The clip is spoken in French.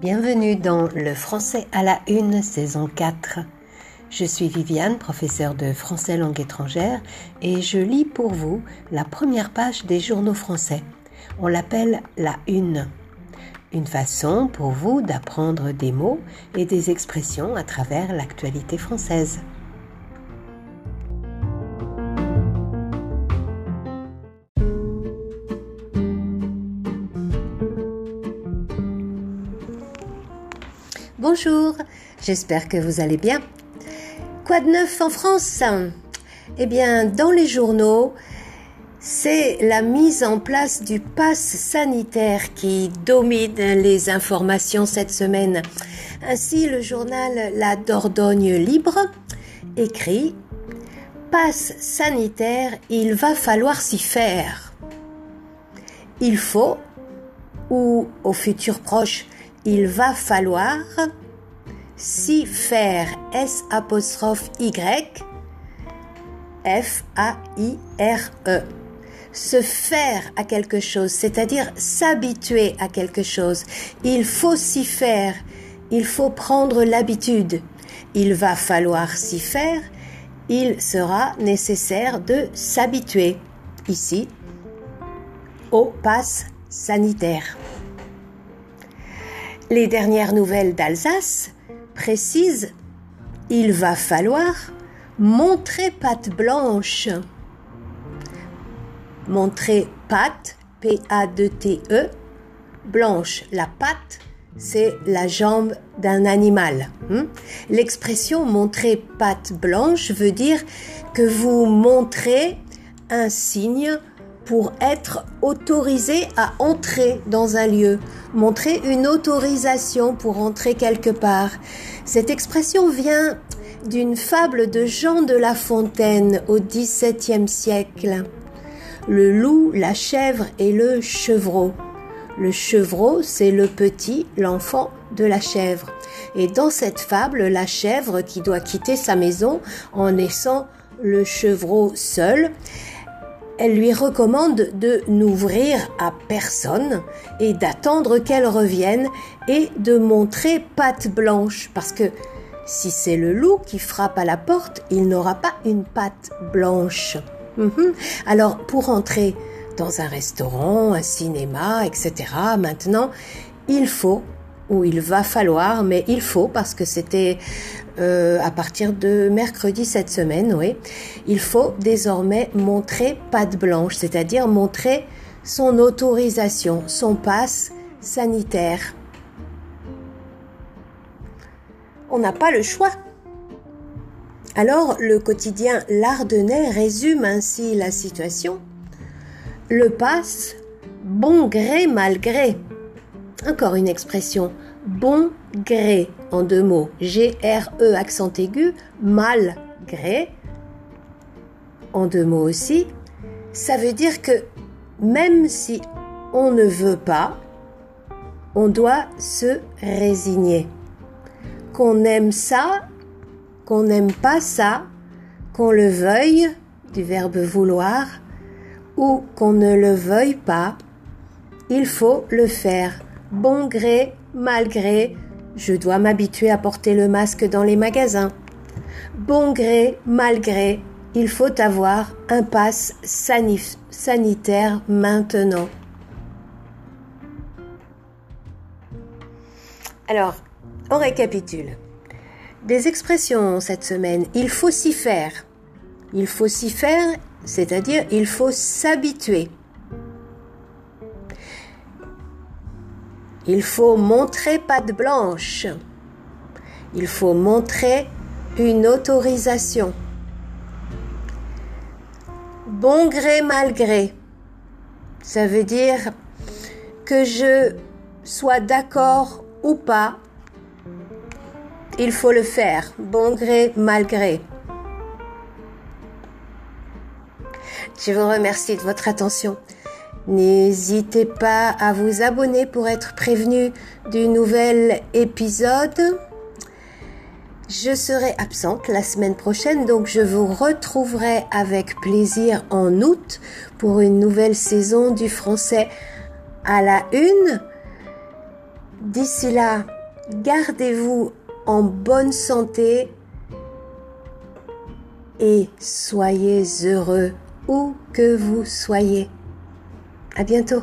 Bienvenue dans Le français à la une, saison 4. Je suis Viviane, professeure de français langue étrangère, et je lis pour vous la première page des journaux français. On l'appelle la une. Une façon pour vous d'apprendre des mots et des expressions à travers l'actualité française. Bonjour, j'espère que vous allez bien. Quoi de neuf en France? Eh bien, dans les journaux, c'est la mise en place du pass sanitaire qui domine les informations cette semaine. Ainsi, le journal La Dordogne Libre écrit Passe sanitaire, il va falloir s'y faire. Il faut, ou au futur proche, il va falloir s'y faire S Y F A I R E se faire à quelque chose, c'est-à-dire s'habituer à quelque chose. Il faut s'y faire, il faut prendre l'habitude. Il va falloir s'y faire, il sera nécessaire de s'habituer. Ici, au pass sanitaire. Les dernières nouvelles d'Alsace précisent Il va falloir montrer patte blanche. Montrer patte, P-A-D-T-E, blanche. La patte, c'est la jambe d'un animal. Hmm? L'expression montrer patte blanche veut dire que vous montrez un signe pour être autorisé à entrer dans un lieu, montrer une autorisation pour entrer quelque part. Cette expression vient d'une fable de Jean de La Fontaine au XVIIe siècle. Le loup, la chèvre et le chevreau. Le chevreau, c'est le petit, l'enfant de la chèvre. Et dans cette fable, la chèvre qui doit quitter sa maison en laissant le chevreau seul, elle lui recommande de n'ouvrir à personne et d'attendre qu'elle revienne et de montrer patte blanche parce que si c'est le loup qui frappe à la porte, il n'aura pas une patte blanche. Mhm. Alors pour entrer dans un restaurant, un cinéma, etc., maintenant, il faut ou il va falloir, mais il faut parce que c'était euh, à partir de mercredi cette semaine, oui, il faut désormais montrer patte blanche, c'est-à-dire montrer son autorisation, son passe sanitaire. On n'a pas le choix. Alors le quotidien L'Ardennais résume ainsi la situation. Le passe, bon gré mal gré. Encore une expression, bon gré en deux mots. G-R-E accent aigu, mal gré en deux mots aussi. Ça veut dire que même si on ne veut pas, on doit se résigner. Qu'on aime ça, qu'on n'aime pas ça, qu'on le veuille, du verbe vouloir, ou qu'on ne le veuille pas, il faut le faire bon gré, mal gré, je dois m'habituer à porter le masque dans les magasins. Bon gré, mal gré, il faut avoir un pass sanitaire maintenant. Alors, on récapitule. Des expressions cette semaine. Il faut s'y faire. Il faut s'y faire, c'est-à-dire il faut s'habituer. Il faut montrer patte blanche. Il faut montrer une autorisation. Bon gré mal gré. Ça veut dire que je sois d'accord ou pas. Il faut le faire. Bon gré mal gré. Je vous remercie de votre attention. N'hésitez pas à vous abonner pour être prévenu du nouvel épisode. Je serai absente la semaine prochaine, donc je vous retrouverai avec plaisir en août pour une nouvelle saison du français à la une. D'ici là, gardez-vous en bonne santé et soyez heureux où que vous soyez. À bientôt.